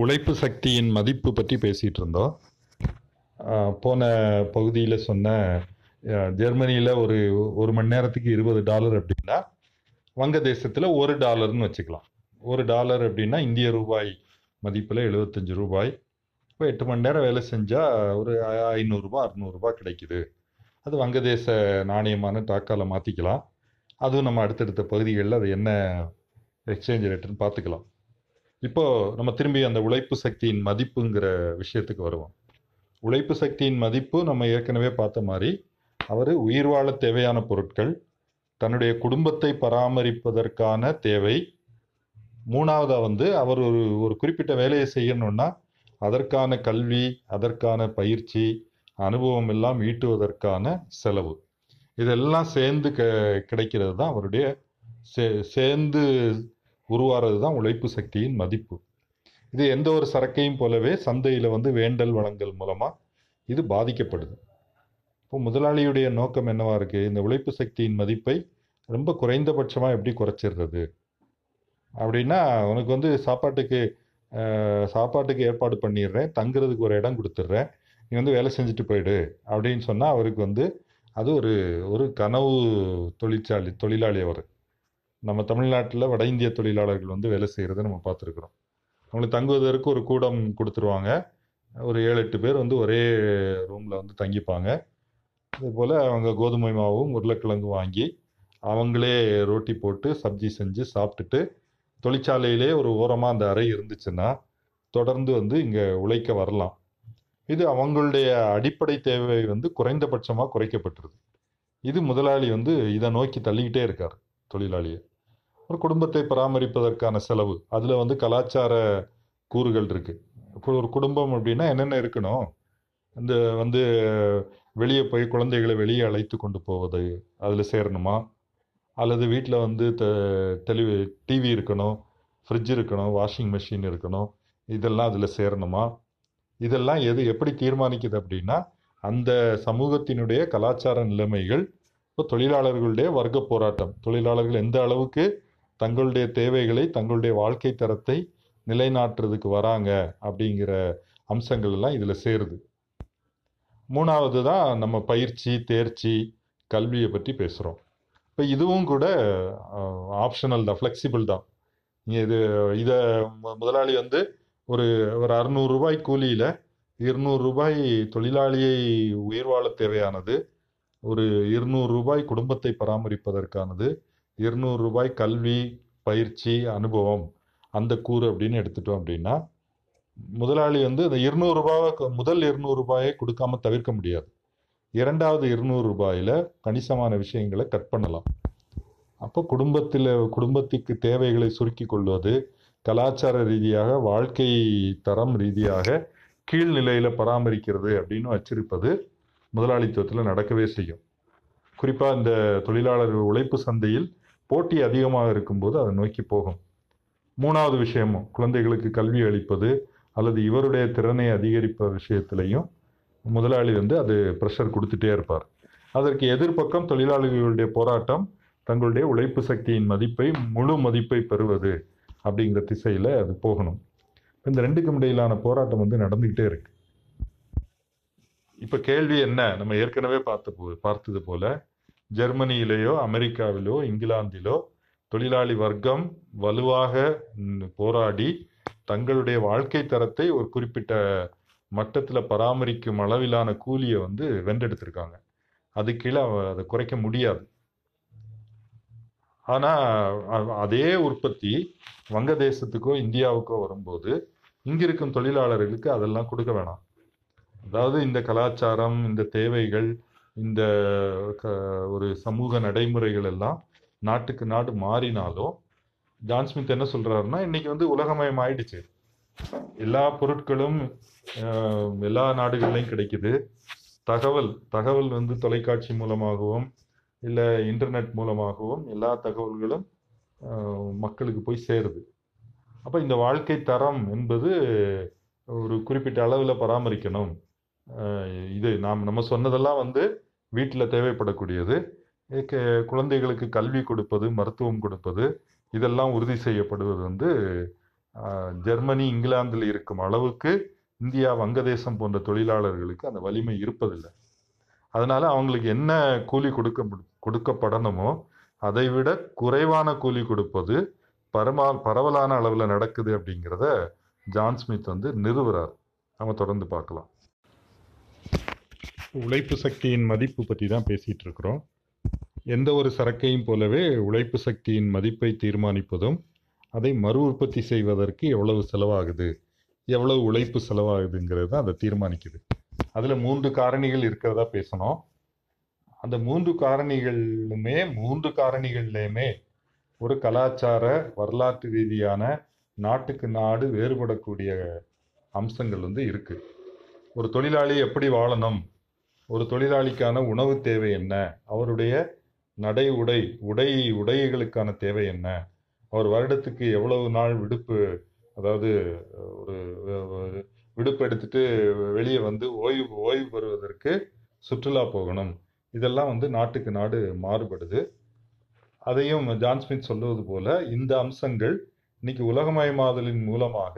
உழைப்பு சக்தியின் மதிப்பு பற்றி பேசிகிட்டு இருந்தோம் போன பகுதியில் சொன்ன ஜெர்மனியில் ஒரு ஒரு மணி நேரத்துக்கு இருபது டாலர் அப்படின்னா வங்கதேசத்தில் ஒரு டாலர்னு வச்சுக்கலாம். ஒரு டாலர் அப்படின்னா இந்திய ரூபாய் மதிப்பில் எழுபத்தஞ்சு ரூபாய். இப்போ எட்டு மணி நேரம் வேலை செஞ்சால் ஒரு ஐநூறுரூபா அறநூறுபா கிடைக்குது. அது வங்கதேச நாணயமான டாக்காவில் மாற்றிக்கலாம் அதுவும் நம்ம அடுத்தடுத்த பகுதிகளில் அது என்ன எக்ஸ்சேஞ்ச் ரேட்டுன்னு பார்த்துக்கலாம். இப்போ நம்ம திரும்பி அந்த உழைப்பு சக்தியின் மதிப்புங்கிற விஷயத்துக்கு வருவோம். உழைப்பு சக்தியின் மதிப்பு நம்ம ஏற்கனவே பார்த்த மாதிரி அவர் உயிர் வாழ தேவையான பொருட்கள் தன்னுடைய குடும்பத்தை பராமரிப்பதற்கான தேவை மூணாவதாக வந்து அவர் ஒரு ஒரு குறிப்பிட்ட வேலையை செய்யணும்னா அதற்கான கல்வி அதற்கான பயிற்சி அனுபவம் எல்லாம் ஈட்டுவதற்கான செலவு. இதெல்லாம் சேர்ந்து க கிடைக்கிறது தான் அவருடைய சே சேர்ந்து உருவாகிறது தான் உழைப்பு சக்தியின் மதிப்பு. இது எந்த ஒரு சரக்கையும் போலவே சந்தையில் வந்து வேண்டல் வழங்கல் மூலமாக இது பாதிக்கப்படுது. இப்போ முதலாளியுடைய நோக்கம் என்னவா இருக்குது இந்த உழைப்பு சக்தியின் மதிப்பை ரொம்ப குறைந்தபட்சமாக எப்படி குறைச்சிடுறது அப்படின்னா உனக்கு வந்து சாப்பாட்டுக்கு சாப்பாட்டுக்கு ஏற்பாடு பண்ணிடுறேன் தங்குறதுக்கு ஒரு இடம் கொடுத்துட்றேன் நீ வந்து வேலை செஞ்சுட்டு போயிடு அப்படின்னு சொன்னால் அவருக்கு வந்து அது ஒரு ஒரு கனவு தொழிற்சாலை தொழிலாளி அவர். நம்ம தமிழ்நாட்டில் வட இந்திய தொழிலாளர்கள் வந்து வேலை செய்கிறத நம்ம பார்த்துருக்குறோம். அவங்களுக்கு தங்குவதற்கு ஒரு கூடம் கொடுத்துருவாங்க. ஒரு ஏழு எட்டு பேர் வந்து ஒரே ரூமில் வந்து தங்கிப்பாங்க. அதே போல் அவங்க கோதுமை மாவும் உருளைக்கிழங்கு வாங்கி அவங்களே ரோட்டி போட்டு சப்ஜி செஞ்சு சாப்பிட்டுட்டு தொழிற்சாலையிலே ஒரு ஓரமாக அந்த அறை இருந்துச்சுன்னா தொடர்ந்து வந்து இங்கே உழைக்க வரலாம். இது அவங்களுடைய அடிப்படை தேவை வந்து குறைந்தபட்சமாக குறைக்கப்பட்டுருது. இது முதலாளி வந்து இதை நோக்கி தள்ளிக்கிட்டே இருக்கார் தொழிலாளியை. ஒரு குடும்பத்தை பராமரிப்பதற்கான செலவு. அதில் வந்து கலாச்சார கூறுகள் இருக்குது இப்போ ஒரு குடும்பம் அப்படின்னா என்னென்ன இருக்கணும்? இந்த வந்து வெளியே போய் குழந்தைகளை வெளியே அழைத்து கொண்டு போவது அதில் சேரணுமா? அல்லது வீட்டில் வந்து த டெலி டிவி இருக்கணும் ஃப்ரிட்ஜ் இருக்கணும் வாஷிங் மிஷின் இருக்கணும் இதெல்லாம் அதில் சேரணுமா? இதெல்லாம் எது எப்படி தீர்மானிக்குது அப்படின்னா அந்த சமூகத்தினுடைய கலாச்சார நிலைமைகள் இப்போ தொழிலாளர்களுடைய வர்க்க போராட்டம். தொழிலாளர்கள் எந்த அளவுக்கு தங்களுடைய தேவைகளை தங்களுடைய வாழ்க்கை தரத்தை நிலைநாட்டுறதுக்கு வராங்க அப்படிங்கிற அம்சங்கள் எல்லாம் இதில் சேருது. மூணாவது தான் நம்ம பயிற்சி தேர்ச்சி கல்வியை பற்றி பேசுகிறோம் இப்போ இதுவும் கூட ஆப்ஷனல் தான் ஃப்ளெக்சிபிள் தான். நீங்கள் இது இதை மு- முதலாளி வந்து ஒரு ஒரு அறுநூறுரூபாய் கூலியில் இருநூறு ரூபாய் தொழிலாளியை உயிர் வாழ தேவையானது ஒரு இருநூறு ரூபாய் குடும்பத்தை பராமரிப்பதற்கானது இருநூறு ரூபாய் கல்வி பயிற்சி அனுபவம் அந்த கூறு அப்படின்னு எடுத்துட்டோம் அப்படின்னா முதலாளி வந்து இந்த இருநூறு ரூபாவை முதல் இருநூறு ரூபாயை கொடுக்காம தவிர்க்க முடியாது. இரண்டாவது இருநூறு ரூபாயில கணிசமான விஷயங்களை கட் பண்ணலாம். அப்போ குடும்பத்தில் குடும்பத்துக்கு தேவைகளை சுருக்கி கொள்வது கலாச்சார ரீதியாக வாழ்க்கை தரம் ரீதியாக கீழ்நிலையில் பராமரிக்கிறது அப்படின்னு வச்சிருப்பது முதலாளித்துவத்தில் நடக்கவே செய்யும். குறிப்பாக இந்த தொழிலாளர் உழைப்பு சந்தையில் போட்டி அதிகமாக இருக்கும்போது அதை நோக்கி போகும். மூணாவது விஷயமும் குழந்தைகளுக்கு கல்வி அளிப்பது அல்லது இவருடைய திறனை அதிகரிப்ப விஷயத்திலையும் முதலாளி வந்து அது ப்ரெஷர் கொடுத்துட்டே இருப்பார். அதற்கு எதிர்ப்பக்கம் தொழிலாளிகளுடைய போராட்டம் தங்களுடைய உழைப்பு சக்தியின் மதிப்பை முழு மதிப்பை பெறுவது அப்படிங்கிற திசையில் அது போகணும். இந்த ரெண்டுக்கும் இடையிலான போராட்டம் வந்து நடந்துக்கிட்டே இருக்கு. இப்போ கேள்வி என்ன? நம்ம ஏற்கனவே பார்த்த போ பார்த்தது போல ஜெர்மனியிலேயோ அமெரிக்காவிலோ இங்கிலாந்திலோ தொழிலாளி வர்க்கம் வலுவாக போராடி தங்களுடைய வாழ்க்கை தரத்தை ஒரு குறிப்பிட்ட மட்டத்தில் பராமரிக்கும் அளவிலான கூலியை வந்து வென்றெடுத்திருக்காங்க. அது கீழே அதை குறைக்க முடியாது. ஆனால் அதே உற்பத்தி வங்கதேசத்துக்கோ இந்தியாவுக்கோ வரும்போது இங்கே இருக்கும் தொழிலாளர்களுக்கு அதெல்லாம் கொடுக்க வேணாம். அதாவது இந்த கலாச்சாரம் இந்த தேவைகள் இந்த க- ஒரு சமூக நடைமுறைகள் எல்லாம் நாட்டுக்கு நாடு மாறினாலும் ஜான்ஸ்மித் என்ன சொல்றாருன்னா இன்னைக்கு வந்து உலகமயம் ஆயிடுச்சு. எல்லா பொருட்களும் எல்லா நாடுகள்லையும் கிடைக்குது. தகவல் தகவல் வந்து தொலைக்காட்சி மூலமாகவும் இல்லை இன்டர்நெட் மூலமாகவும் எல்லா தகவல்களும் மக்களுக்கு போய் சேருது. அப்போ இந்த வாழ்க்கை தரம் என்பது ஒரு குறிப்பிட்ட அளவில் பராமரிக்கணும். இது நாம் நம்ம சொன்னதெல்லாம் வந்து வீட்டில் தேவைப்படக்கூடியது. குழந்தைகளுக்கு கல்வி கொடுப்பது மருத்துவம் கொடுப்பது இதெல்லாம் உறுதி செய்யப்படுவது வந்து ஜெர்மனி இங்கிலாந்தில் இருக்கும் அளவுக்கு இந்தியா வங்கதேசம் போன்ற தொழிலாளர்களுக்கு அந்த வலிமை இருப்பதில்லை. அதனால் அவங்களுக்கு என்ன கூலி கொடுக்க கொடுக்கப்படணுமோ அதை விட குறைவான கூலி கொடுப்பது பரமா பரவலான அளவில் நடக்குது அப்படிங்கிறத ஜான் ஸ்மித் வந்து நிறுவுறார். நம்ம தொடர்ந்து பார்க்கலாம். உழைப்பு சக்தியின் மதிப்பு பற்றி தான் பேசிகிட்டு இருக்கிறோம். எந்த ஒரு சரக்கையும் போலவே உழைப்பு சக்தியின் மதிப்பை தீர்மானிப்பதும் அதை மறு உற்பத்தி செய்வதற்கு எவ்வளவு செலவாகுது எவ்வளவு உழைப்பு செலவாகுதுங்கிறது தான் அதை தீர்மானிக்குது. அதில் மூன்று காரணிகள் இருக்கிறதா பேசணும். அந்த மூன்று காரணிகளுமே மூன்று காரணிகள்லையுமே ஒரு கலாச்சார வரலாற்று ரீதியான நாட்டுக்கு நாடு வேறுபடக்கூடிய அம்சங்கள் வந்து இருக்குது ஒரு தொழிலாளி எப்படி வாழணும்? ஒரு தொழிலாளிக்கான உணவு தேவை என்ன? அவருடைய நடை உடை உடை உடைகளுக்கான தேவை என்ன? அவர் வருடத்துக்கு எவ்வளவு நாள் விடுப்பு அதாவது ஒரு விடுப்பு எடுத்துட்டு வெளியே வந்து ஓய்வு ஓய்வு பெறுவதற்கு சுற்றுலா போகணும். இதெல்லாம் வந்து நாட்டுக்கு நாடு மாறுபடுது. அதையும் ஜான்ஸ்மித் சொல்லுவது போல இந்த அம்சங்கள் இன்னைக்கு உலகமயமாதலின் மூலமாக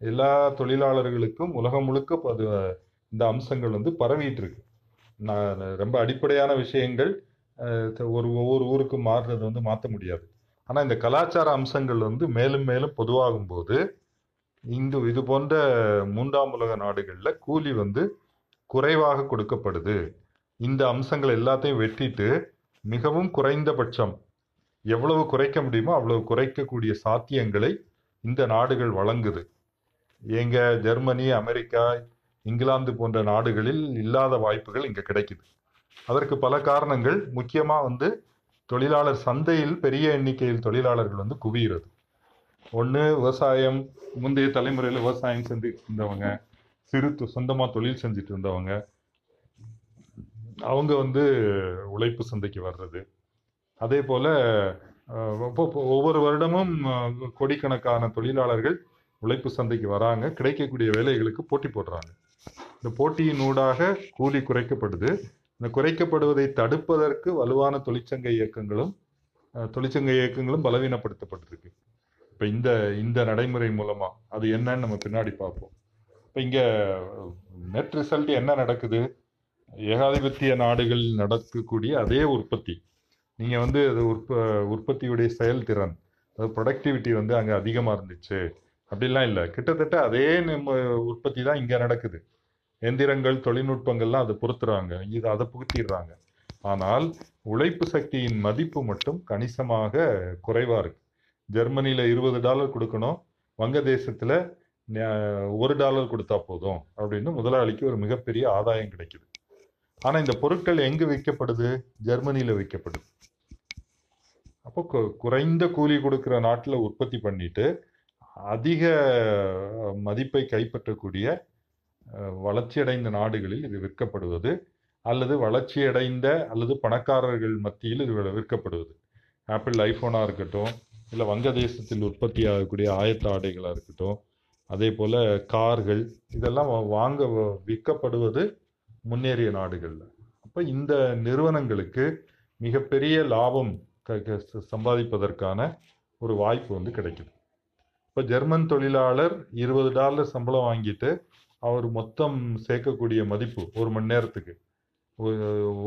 எல்லா தொழிலாளர்களுக்கும் உலகம் முழுக்க அது இந்த அம்சங்கள் வந்து பரவிட்டு இருக்கு. நான் ரொம்ப அடிப்படையான விஷயங்கள் ஒரு ஒவ்வொரு ஊருக்கும் மாறுறது வந்து மாற்ற முடியாது. ஆனால் இந்த கலாச்சார அம்சங்கள் வந்து மேலும் மேலும் பொதுவாகும் போது இந்த இது போன்ற மூன்றாம் உலக நாடுகளில் கூலி வந்து குறைவாக கொடுக்கப்படுது. இந்த அம்சங்கள் எல்லாத்தையும் வெட்டிட்டு மிகவும் குறைந்தபட்சம் எவ்வளவு குறைக்க முடியுமோ அவ்வளவு குறைக்கக்கூடிய சாத்தியங்களை இந்த நாடுகள் வழங்குது. எங்க ஜெர்மனி அமெரிக்கா இங்கிலாந்து போன்ற நாடுகளில் இல்லாத வாய்ப்புகள் இங்கே கிடைக்குது. அதற்கு பல காரணங்கள். முக்கியமாக வந்து தொழிலாளர் சந்தையில் பெரிய எண்ணிக்கையில் தொழிலாளர்கள் வந்து குவிகிறது ஒன்று விவசாயம் முந்தைய தலைமுறையில் விவசாயம் செஞ்சுட்டு இருந்தவங்க சிறு தொ- தொழில் செஞ்சுட்டு இருந்தவங்க அவங்க வந்து உழைப்பு சந்தைக்கு வர்றது. அதே போல் ஒவ்வொ- ஒவ்வொரு வருடமும் கோடிக்கணக்கான தொழிலாளர்கள் உழைப்பு சந்தைக்கு வராங்க. கிடைக்கக்கூடிய வேலைகளுக்கு போட்டி போடுறாங்க. இந்த போட்டியின் ஊடாக கூலி குறைக்கப்படுது. இந்த குறைக்கப்படுவதை தடுப்பதற்கு வலுவான தொழிற்சங்க இயக்கங்களும் தொழிற்சங்க இயக்கங்களும் பலவீனப்படுத்தப்பட்டிருக்கு. இப்போ இந்த இந்த நடைமுறை மூலமா அது என்னன்னு நம்ம பின்னாடி பார்ப்போம். இப்போ இங்க நெட் ரிசல்ட் என்ன நடக்குது? ஏகாதிபத்திய நாடுகளில் நடக்கக்கூடிய அதே உற்பத்தி. நீங்க வந்து அது உற்ப உற்பத்தியுடைய செயல்திறன் அது ப்ரொடக்டிவிட்டி வந்து அங்கே அதிகமாக இருந்துச்சு. அப்படிலாம் இல்லை. கிட்டத்தட்ட அதே உற்பத்தி தான் இங்கே நடக்குது. எந்திரங்கள் தொழில்நுட்பங்கள்லாம் அதை பொறுத்துறாங்க இது அதை புகுத்திடுறாங்க. ஆனால் உழைப்பு சக்தியின் மதிப்பு மட்டும் கணிசமாக குறைவாக இருக்கு. ஜெர்மனியில் இருபது டாலர் கொடுக்கணும். வங்கதேசத்தில் ஒரு டாலர் கொடுத்தா போதும் அப்படின்னு முதலாளிக்கு ஒரு மிகப்பெரிய ஆதாயம் கிடைக்குது. ஆனால் இந்த பொருட்கள் எங்கே விற்கப்படுது? ஜெர்மனியில் விற்கப்படுது. அப்போ குறைந்த கூலி கொடுக்குற நாட்டில் உற்பத்தி பண்ணிட்டு அதிக மதிப்பை கைப்பற்றக்கூடிய வளர்ச்சியடைந்த நாடுகளில் இது விற்கப்படுவது அல்லது வளர்ச்சியடைந்த அல்லது பணக்காரர்கள் மத்தியில் இது விற்கப்படுவது. ஆப்பிள் ஐஃபோனாக இருக்கட்டும் இல்லை வங்கதேசத்தில் உற்பத்தி ஆகக்கூடிய ஆயத்த ஆடைகளாக இருக்கட்டும் அதே போல் கார்கள் இதெல்லாம் வாங்க வ- விற்கப்படுவது முன்னேறிய நாடுகளில். அப்போ இந்த நிறுவனங்களுக்கு மிகப்பெரிய லாபம் க- க- சம்பாதிப்பதற்கான ஒரு வாய்ப்பு வந்து கிடைக்குது. இப்போ ஜெர்மன் தொழிலாளர் இருபது டாலர் சம்பளம் வாங்கிட்டு அவர் மொத்தம் சேர்க்கக்கூடிய மதிப்பு ஒரு மணி நேரத்துக்கு.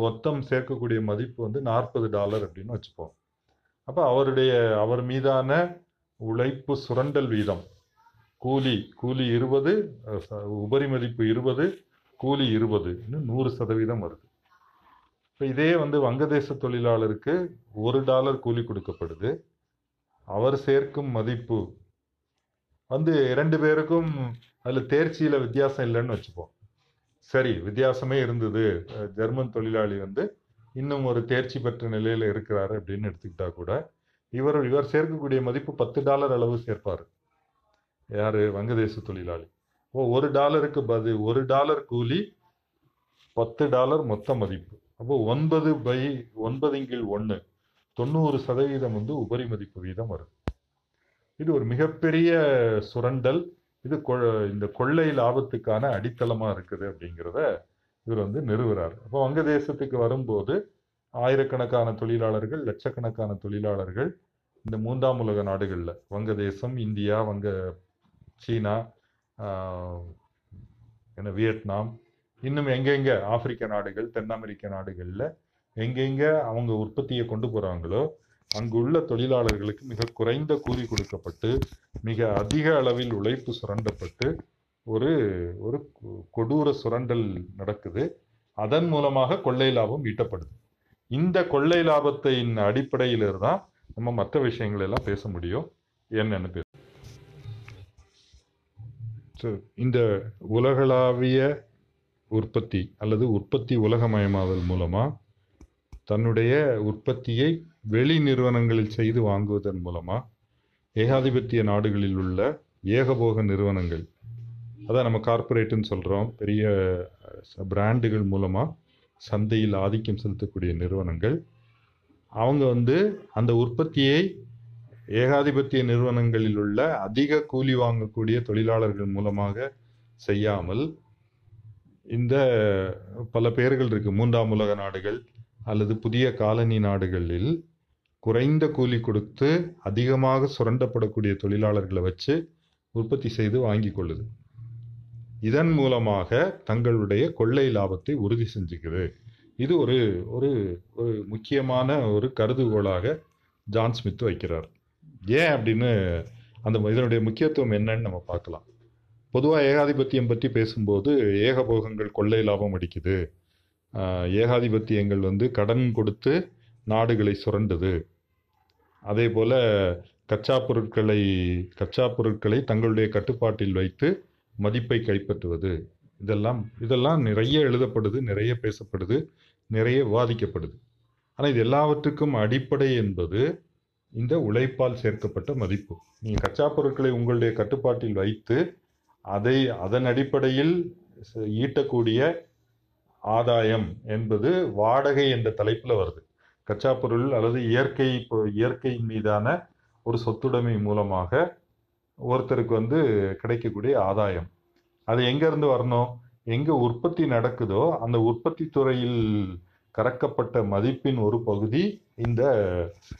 மொத்தம் சேர்க்கக்கூடிய மதிப்பு வந்து நாற்பது டாலர் அப்படின்னு வச்சுப்போம். அப்போ அவருடைய அவர் மீதான உழைப்பு சுரண்டல் வீதம். கூலி கூலி இருபது உபரி மதிப்பு இருபது கூலி இருபது இன்னும் நூறு சதவீதம் வருது. இப்போ இதே வந்து வங்கதேச தொழிலாளருக்கு ஒரு டாலர் கூலி கொடுக்கப்படுது. அவர் சேர்க்கும் மதிப்பு வந்து ரெண்டு பேருக்கும் அதில் தேர்ச்சியில் வித்தியாசம் இல்லைன்னு வச்சுப்போம். சரி வித்தியாசமே இருந்தது. ஜெர்மன் தொழிலாளி வந்து இன்னும் ஒரு தேர்ச்சி பெற்ற நிலையில் இருக்கிறாரு அப்படின்னு எடுத்துக்கிட்டா கூட இவர் இவர் சேர்க்கக்கூடிய மதிப்பு பத்து டாலர் அளவு சேர்ப்பார். யார்? வங்கதேச தொழிலாளி. ஓ ஒரு டாலருக்கு பது ஒரு டாலர் கூலி பத்து டாலர் மொத்த மதிப்பு. அப்போ ஒன்பது பை ஒன்பது கீழ் ஒன்று தொண்ணூறு சதவீதம் வந்து உபரி மதிப்பு வீதம் வருது. இது ஒரு மிகப்பெரிய சுரண்டல். இது கொ- இந்த கொள்ளை லாபத்துக்கான அடித்தளமாக இருக்குது அப்படிங்கிறத இவர் வந்து நிறுவுறார். அப்போ வங்கதேசத்துக்கு வரும்போது ஆயிரக்கணக்கான தொழிலாளர்கள் லட்சக்கணக்கான தொழிலாளர்கள் இந்த மூன்றாம் உலக நாடுகளில் வங்கதேசம் இந்தியா வங்க சீனா என்ன வியட்நாம் இன்னும் எங்கெங்க ஆப்பிரிக்க நாடுகள் தென் அமெரிக்க நாடுகளில் எங்கெங்க அவங்க உற்பத்தியை கொண்டு போகிறாங்களோ அங்குள்ள தொழிலாளர்களுக்கு மிக குறைந்த கூலி கொடுக்கப்பட்டு மிக அதிக அளவில் உழைப்பு சுரண்டப்பட்டு ஒரு ஒரு கொ- கொடூர சுரண்டல் நடக்குது. அதன் மூலமாக கொள்ளை லாபம் ஈட்டப்படுது. இந்த கொள்ளை லாபத்தின் அடிப்படையில் தான் நம்ம மற்ற விஷயங்கள் எல்லாம் பேச முடியும். என்னென்னு பேச So, இந்த உலகளாவிய உற்பத்தி அல்லது உற்பத்தி உலகமயமாதல் மூலமாக தன்னுடைய உற்பத்தியை வெளி நிறுவனங்களில் செய்து வாங்குவதன் மூலமா ஏகாதிபத்திய நாடுகளில் உள்ள ஏகபோக நிறுவனங்கள் அதான் நம்ம கார்ப்பரேட்டுன்னு சொல்கிறோம் பெரிய பிராண்டுகள் மூலமாக சந்தையில் ஆதிக்கம் செலுத்தக்கூடிய நிறுவனங்கள். அவங்க வந்து அந்த உற்பத்தியை ஏகாதிபத்திய நிறுவனங்களில் உள்ள அதிக கூலி வாங்கக்கூடிய தொழிலாளர்கள் மூலமாக செய்யாமல் இந்த பல பேர்கள் இருக்குது மூன்றாம் உலக நாடுகள் அல்லது புதிய காலனி நாடுகளில் குறைந்த கூலி கொடுத்து அதிகமாக சுரண்டப்படக்கூடிய தொழிலாளர்களை வச்சு உற்பத்தி செய்து வாங்கி கொள்ளுது. இதன் மூலமாக தங்களுடைய கொள்ளை லாபத்தை உறுதி செஞ்சுக்குது. இது ஒரு ஒரு ஒரு முக்கியமான ஒரு கருதுகோளாக ஜான் ஸ்மித் வைக்கிறார். ஏன் அப்படின்னு அந்த இதனுடைய முக்கியத்துவம் என்னன்னு நம்ம பார்க்கலாம். பொதுவாக ஏகாதிபத்தியம் பற்றி பேசும்போது ஏகபோகங்கள் கொள்ளை லாபம் அடிக்குது. ஏகாதிபத்தியங்கள் வந்து கடன் கொடுத்து நாடுகளை சுரண்டுது. அதே போல் கச்சா பொருட்களை கச்சா பொருட்களை தங்களுடைய கட்டுப்பாட்டில் வைத்து மதிப்பை கைப்பற்றுவது. இதெல்லாம் இதெல்லாம் நிறைய எழுதப்படுது நிறைய பேசப்படுது நிறைய விவாதிக்கப்படுது ஆனால் இது எல்லாவற்றுக்கும் அடிப்படை என்பது இந்த உழைப்பால் சேர்க்கப்பட்ட மதிப்பு. நீங்கள் கச்சா பொருட்களை உங்களுடைய கட்டுப்பாட்டில் வைத்து அதை அதன் அடிப்படையில் ஈட்டக்கூடிய ஆதாயம் என்பது வாடகை என்ற தலைப்பில் வருது. கச்சா பொருள் அல்லது இயற்கை இப்போ இயற்கையின் மீதான ஒரு சொத்துடைமை மூலமாக ஒருத்தருக்கு வந்து கிடைக்கக்கூடிய ஆதாயம். அது எங்கேருந்து வரணும்? எங்கே உற்பத்தி நடக்குதோ அந்த உற்பத்தி துறையில் கறக்கப்பட்ட மதிப்பின் ஒரு பகுதி இந்த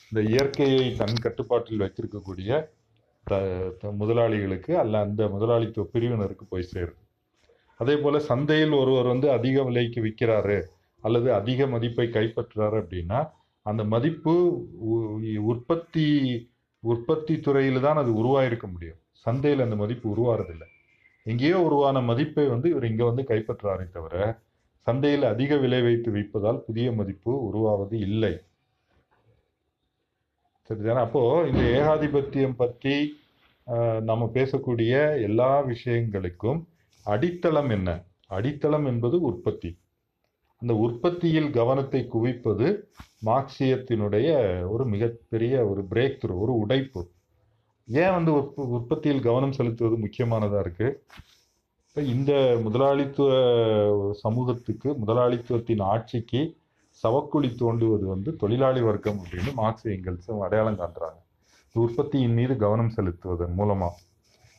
இந்த இயற்கையை தன் கட்டுப்பாட்டில் வைத்திருக்கக்கூடிய த த- முதலாளிகளுக்கு அல்ல அந்த முதலாளித்துவ பிரிவினருக்கு போய் சேரும் அதே போல் சந்தையில் ஒருவர் வந்து அதிக விலைக்கு விற்கிறாரு அல்லது அதிக மதிப்பை கைப்பற்றுறாரு அப்படின்னா அந்த மதிப்பு உ- உற்பத்தி உற்பத்தி துறையில் தான் அது உருவாயிருக்க முடியும். சந்தையில் அந்த மதிப்பு உருவாறதில்லை. எங்கேயோ உருவான மதிப்பை வந்து இவர் இங்கே வந்து கைப்பற்றாரே தவிர சந்தையில் அதிக விலை வைத்து விற்பதால் புதிய மதிப்பு உருவாவது இல்லை. சரிதானே? அப்போது இந்த ஏகாதிபத்தியம் பற்றி நம்ம பேசக்கூடிய எல்லா விஷயங்களுக்கும் அடித்தளம் என்ன? அடித்தளம் என்பது உற்பத்தி. அந்த உற்பத்தியில் கவனத்தை குவிப்பது மார்க்சியத்தினுடைய ஒரு மிகப்பெரிய ஒரு பிரேக் த்ரூ ஒரு உடைப்பு. ஏன் வந்து உற்ப- உற்பத்தியில் கவனம் செலுத்துவது முக்கியமானதாக இருக்குது இப்போ இந்த முதலாளித்துவ சமூகத்துக்கு முதலாளித்துவத்தின் ஆட்சிக்கு சவக்குழி தோண்டுவது வந்து தொழிலாளி வர்க்கம் அப்படின்னு மார்க்ஸ் எங்கல்ஸ் அடையாளம் காட்டுறாங்க உற்பத்தியின் மீது கவனம் செலுத்துவதன் மூலமாக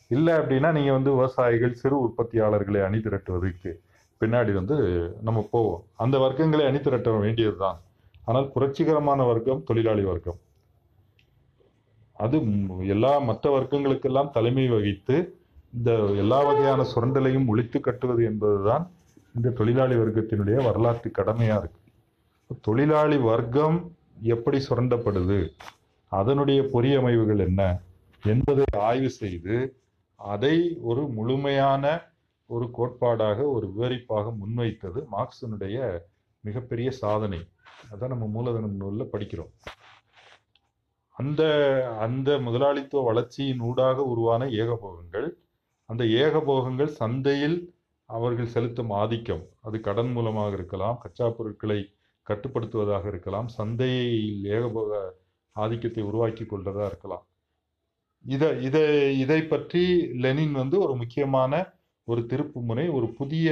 இல்லை அப்படின்னா நீங்கள் வந்து விவசாயிகள் சிறு உற்பத்தியாளர்களை அணி திரட்டுவதற்கு பின்னாடி வந்து நம்ம போவோம். அந்த வர்க்கங்களை அணி திரட்ட வேண்டியதுதான். ஆனால் புரட்சிகரமான வர்க்கம் தொழிலாளி வர்க்கம். அது எல்லா மற்ற வர்க்கங்களுக்கெல்லாம் தலைமை வகித்து இந்த எல்லா வகையான சுரண்டலையும் ஒழித்து கட்டுவது என்பதுதான் இந்த தொழிலாளி வர்க்கத்தினுடைய வரலாற்று கடமையாக இருக்கு. தொழிலாளி வர்க்கம் எப்படி சுரண்டப்படுது? அதனுடைய பொறியமைவுகள் என்ன? என்பதை ஆய்வு செய்து அதை ஒரு முழுமையான ஒரு கோட்பாடாக ஒரு விவரிப்பாக முன்வைத்தது மார்க்சினுடைய மிகப்பெரிய சாதனை. அதான் நம்ம மூலதனம் நூலில் படிக்கிறோம். அந்த அந்த முதலாளித்துவ வளர்ச்சியின் ஊடாக உருவான ஏகபோகங்கள். அந்த ஏகபோகங்கள் சந்தையில் அவர்கள் செலுத்தும் ஆதிக்கம். அது கடன் மூலமாக இருக்கலாம் கச்சா பொருட்களை கட்டுப்படுத்துவதாக இருக்கலாம் சந்தையில் ஏகபோக ஆதிக்கத்தை உருவாக்கி கொள்றதா இருக்கலாம். இதை இதை இதை பற்றி லெனின் வந்து ஒரு முக்கியமான ஒரு திருப்பு முறை ஒரு புதிய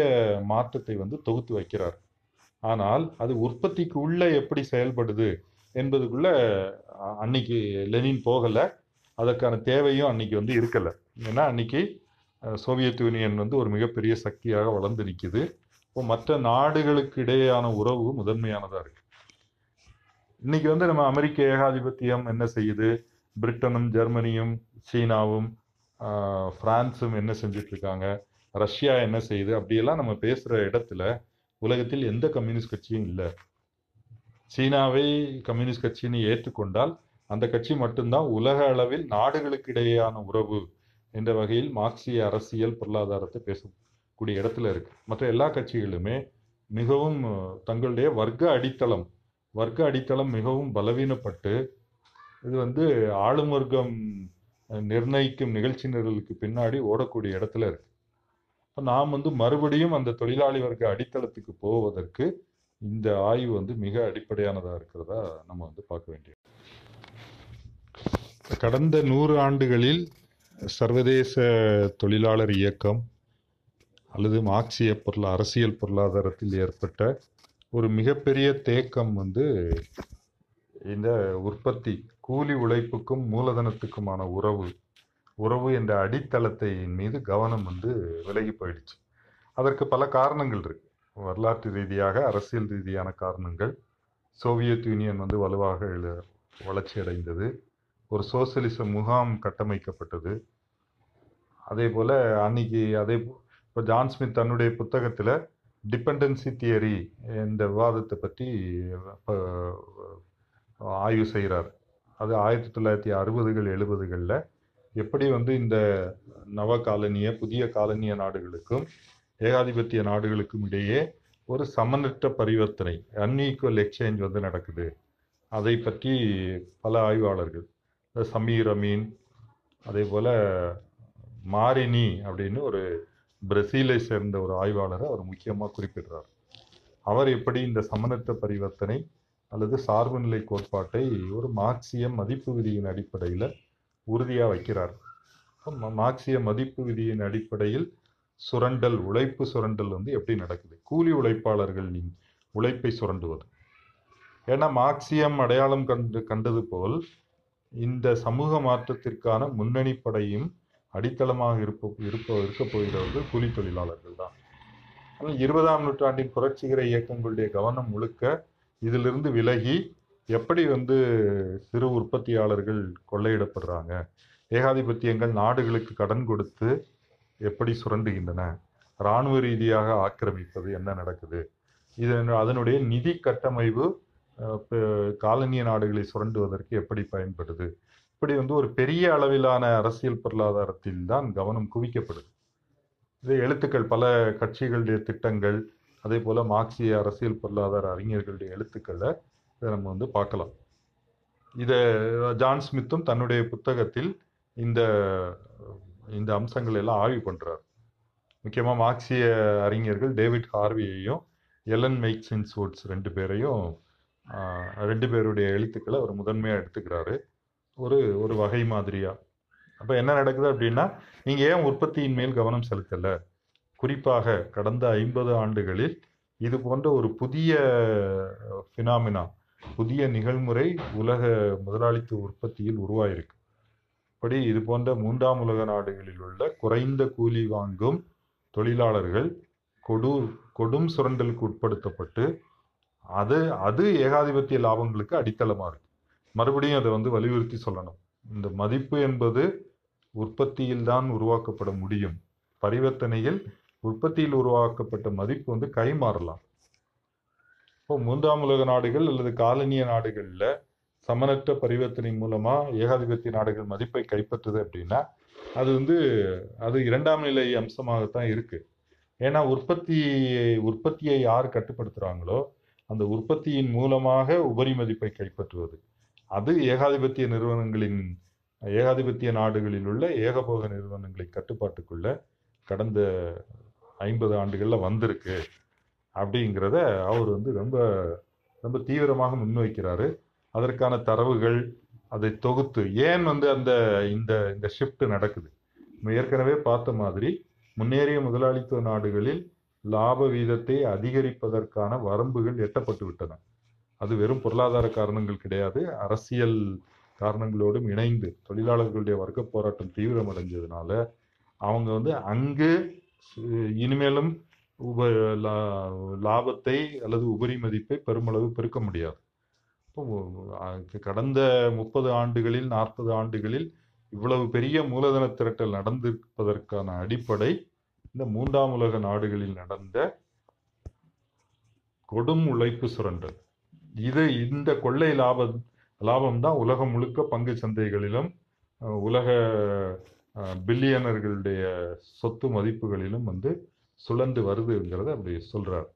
மாற்றத்தை வந்து தொகுத்து வைக்கிறார். ஆனால் அது உற்பத்திக்கு உள்ள எப்படி செயல்படுது என்பதுக்குள்ள அன்னைக்கு லெனின் போகலை. அதற்கான தேவையும் அன்னைக்கு வந்து இருக்கலை. ஏன்னா அன்னைக்கு சோவியத் யூனியன் வந்து ஒரு மிகப்பெரிய சக்தியாக வளர்ந்து நிற்கிது இப்போ மற்ற நாடுகளுக்கு இடையேயான உறவு முதன்மையானதாக இருக்கு. இன்னைக்கு வந்து நம்ம அமெரிக்க ஏகாதிபத்தியம் என்ன செய்யுது? பிரிட்டனும் ஜெர்மனியும் சீனாவும் ஃப்ரான்ஸும் என்ன செஞ்சிட்ருக்காங்க? ரஷ்யா என்ன செய்யுது அப்படியெல்லாம் நம்ம பேசுகிற இடத்துல உலகத்தில் எந்த கம்யூனிஸ்ட் கட்சியும் இல்லை. சீனாவை கம்யூனிஸ்ட் கட்சின்னு ஏற்றுக்கொண்டால் அந்த கட்சி மட்டும்தான் உலக அளவில் நாடுகளுக்கு இடையேயான உறவு என்ற வகையில் மார்க்சிய அரசியல் பொருளாதாரத்தை பேசக்கூடிய இடத்துல இருக்கு. மற்ற எல்லா கட்சிகளுமே மிகவும் தங்களுடைய வர்க்க அடித்தளம் வர்க்க அடித்தளம் மிகவும் பலவீனப்பட்டு இது வந்து ஆளும் வர்க்கம் நிர்ணயிக்கும் நிகழ்ச்சி நிரலுக்கு பின்னாடி ஓடக்கூடிய இடத்துல இருக்கு. இப்போ நாம் வந்து மறுபடியும் அந்த தொழிலாளி வர்க்க அடித்தளத்துக்கு போவதற்கு இந்த ஆய்வு வந்து மிக அடிப்படையானதாக இருக்கிறதா நம்ம வந்து பார்க்க வேண்டியது. கடந்த நூறு ஆண்டுகளில் சர்வதேச தொழிலாளர் இயக்கம் அல்லது மார்க்சிய பொருள் அரசியல் பொருளாதாரத்தில் ஏற்பட்ட ஒரு மிகப்பெரிய தேக்கம் வந்து இந்த உற்பத்தி கூலி உழைப்புக்கும் மூலதனத்துக்குமான உறவு உறவு என்ற அடித்தளத்தின் மீது கவனம் வந்து விலகி போயிடுச்சு. அதற்கு பல காரணங்கள் இருக்கு. வரலாற்று ரீதியாக அரசியல் ரீதியான காரணங்கள். சோவியத் யூனியன் வந்து வலுவாக எழு- வளர்ச்சி அடைந்தது ஒரு சோசியலிச முகாம் கட்டமைக்கப்பட்டது. அதே போல் அன்னைக்கு அதே இப்போ ஜான் ஸ்மித் தன்னுடைய புத்தகத்தில் டிபெண்டன்சி தியரி என்ற விவாதத்தை பற்றி ஆய்வு செய்கிறார் அது ஆயிரத்தி தொள்ளாயிரத்தி அறுபதுகள் எழுபதுகளில் எப்படி வந்து இந்த நவ காலனிய புதிய காலனிய நாடுகளுக்கும் ஏகாதிபத்திய நாடுகளுக்கும் இடையே ஒரு சமநற்ற பரிவர்த்தனை அன்ஈக்குவல் எக்ஸ்சேஞ்ச் வந்து நடக்குது. அதை பற்றி பல ஆய்வாளர்கள் சமீர் அமீன் அதே போல் மாரினி அப்படின்னு ஒரு பிரசீலை சேர்ந்த ஒரு ஆய்வாளரை அவர் முக்கியமாக குறிப்பிடுறார். அவர் எப்படி இந்த சமநற்ற பரிவர்த்தனை அல்லது சார்புநிலை கோட்பாட்டை ஒரு மார்க்சிய மதிப்பு விதியின் அடிப்படையில் உறுதியாக வைக்கிறார். ம- மார்க்சிய மதிப்பு விதியின் அடிப்படையில் சுரண்டல் உழைப்பு சுரண்டல் வந்து எப்படி நடக்குது? கூலி உழைப்பாளர்களின் உழைப்பை சுரண்டுவது. ஏன்னா மார்க்சியம் அடையாளம் கண்டு கண்டது போல் இந்த சமூக மாற்றத்திற்கான முன்னணி படையும் அடித்தளமாக இருப்ப இருப்ப இருக்க போகிறவர்கள் கூலி தொழிலாளர்கள் தான். ஆனால் இருபதாம் நூற்றாண்டின் புரட்சிகர இயக்கங்களுடைய கவனம் முழுக்க இதிலிருந்து விலகி எப்படி வந்து சிறு உற்பத்தியாளர்கள் கொள்ளையிடப்படுறாங்க? ஏகாதிபத்தியங்கள் நாடுகளுக்கு கடன் கொடுத்து எப்படி சுரண்டுகின்றன? இராணுவ ரீதியாக ஆக்கிரமிப்பது என்ன நடக்குது? இதன் அதனுடைய நிதி கட்டமைப்பு காலனிய நாடுகளை சுரண்டுவதற்கு எப்படி பயன்படுது? இப்படி வந்து ஒரு பெரிய அளவிலான அரசியல் பொருளாதாரத்தில் தான் கவனம் குவிக்கப்படுது. இது எழுத்துக்கள் பல கட்சிகளுடைய திட்டங்கள் அதே போல் மார்க்சிய அரசியல் பொருளாதார அறிஞர்களுடைய எழுத்துக்களை இதை நம்ம வந்து பார்க்கலாம். இதை ஜான் ஸ்மித்தும் தன்னுடைய புத்தகத்தில் இந்த இந்த அம்சங்களை எல்லாம் ஆய்வு பண்ணுறார் முக்கியமாக மார்க்சிய அறிஞர்கள் டேவிட் ஹார்வியையும் எலன் மெய்க்சின்ஸ் வுட்ஸ் ரெண்டு பேரையும் ரெண்டு பேருடைய எழுத்துக்களை அவர் முதன்மையாக எடுத்துக்கிறாரு. ஒரு ஒரு வகை மாதிரியாக அப்போ என்ன நடக்குது அப்படின்னா நீங்கள் ஏன் உற்பத்தியின் மேல் கவனம் செலுத்தலை? குறிப்பாக கடந்த ஐம்பது ஆண்டுகளில் இது போன்ற ஒரு புதிய ஃபினாமினா புதிய நிகழ்முறை உலக முதலாளித்துவ உற்பத்தியில் உருவாயிருக்கு. இப்படி இது போன்ற மூன்றாம் உலக நாடுகளில் உள்ள குறைந்த கூலி வாங்கும் தொழிலாளர்கள் கொடு கொடும் சுரண்டலுக்கு உட்படுத்தப்பட்டு அது அது ஏகாதிபத்திய லாபங்களுக்கு அடித்தளமாக இருக்கு. மறுபடியும் அதை வந்து வலியுறுத்தி சொல்லணும். இந்த மதிப்பு என்பது உற்பத்தியில் தான் உருவாக்கப்பட முடியும். பரிவர்த்தனையில் உற்பத்தியில் உருவாக்கப்பட்ட மதிப்பு வந்து கைமாறலாம். இப்போ மூன்றாம் உலக நாடுகள் அல்லது காலனிய நாடுகளில் சமனற்ற பரிவர்த்தனை மூலமாக ஏகாதிபத்திய நாடுகள் மதிப்பை கைப்பற்றுது அப்படின்னா அது வந்து அது இரண்டாம் நிலை அம்சமாகத்தான் இருக்குது ஏன்னா உற்பத்தி உற்பத்தியை யார் கட்டுப்படுத்துகிறாங்களோ அந்த உற்பத்தியின் மூலமாக உபரி மதிப்பை கைப்பற்றுவது. அது ஏகாதிபத்திய நிறுவனங்களின் ஏகாதிபத்திய நாடுகளில் உள்ள ஏகபோக நிறுவனங்களை கட்டுப்பாட்டுக்குள்ள கடந்த ஐம்பது ஆண்டுகளில் வந்திருக்கு அப்படிங்கிறத அவர் வந்து ரொம்ப ரொம்ப தீவிரமாக முன்வைக்கிறாரு. அதற்கான தரவுகள் அதை தொகுத்து ஏன் வந்து அந்த இந்த இந்த ஷிஃப்ட் நடக்குது? நம்ம ஏற்கனவே பார்த்த மாதிரி முன்னேறிய முதலாளித்துவ நாடுகளில் லாப வீதத்தை அதிகரிப்பதற்கான வரம்புகள் எட்டப்பட்டு விட்டன. அது வெறும் பொருளாதார காரணங்கள் கிடையாது. அரசியல் காரணங்களோடும் இணைந்து தொழிலாளர்களுடைய வர்க்க போராட்டம் தீவிரமடைஞ்சதுனால அவங்க வந்து அங்கு இனிமேலும் உப லா- லாபத்தை அல்லது உபரி மதிப்பை பெருமளவு பெருக்க முடியாது. கடந்த முப்பது ஆண்டுகளில் நாற்பது ஆண்டுகளில் இவ்வளவு பெரிய மூலதன திரட்டல் நடந்திருப்பதற்கான அடிப்படை இந்த மூன்றாம் உலக நாடுகளில் நடந்த கொடும் உழைப்பு சுரண்டல். இது இந்த கொள்ளை லாபம் லாபம் தான் உலகம் முழுக்க பங்கு சந்தைகளிலும் உலக பில்லியனர்களுடைய சொத்து மதிப்புகளிலும் வந்து சுழந்து வருதுங்கிறத அப்படி சொல்கிறார்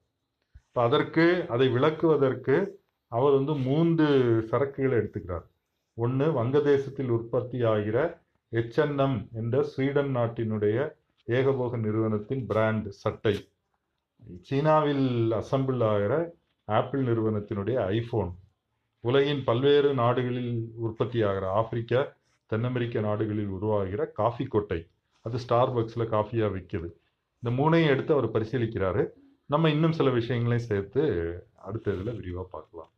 இப்போ அதற்கு அதை விளக்குவதற்கு அவர் வந்து மூன்று சரக்குகளை எடுத்துக்கிறார். ஒன்று வங்கதேசத்தில் உற்பத்தி ஆகிற எச்என்எம் H&M என்ற ஸ்வீடன் நாட்டினுடைய ஏகபோக நிறுவனத்தின் பிராண்ட் சட்டை. சீனாவில் அசம்பிள் ஆகிற ஆப்பிள் நிறுவனத்தினுடைய ஐஃபோன் உலகின் பல்வேறு நாடுகளில் உற்பத்தி ஆகிற ஆப்பிரிக்கா தென் அமெரிக்க நாடுகளில் உருவாகிற காஃபி கொட்டை. அது ஸ்டார்பக்ஸில் காஃபியாக விற்கிது இந்த மூணையும் எடுத்து அவர் பரிசீலிக்கிறாரு. நம்ம இன்னும் சில விஷயங்களையும் சேர்த்து அடுத்த இதில் விரிவாக பார்க்கலாம்.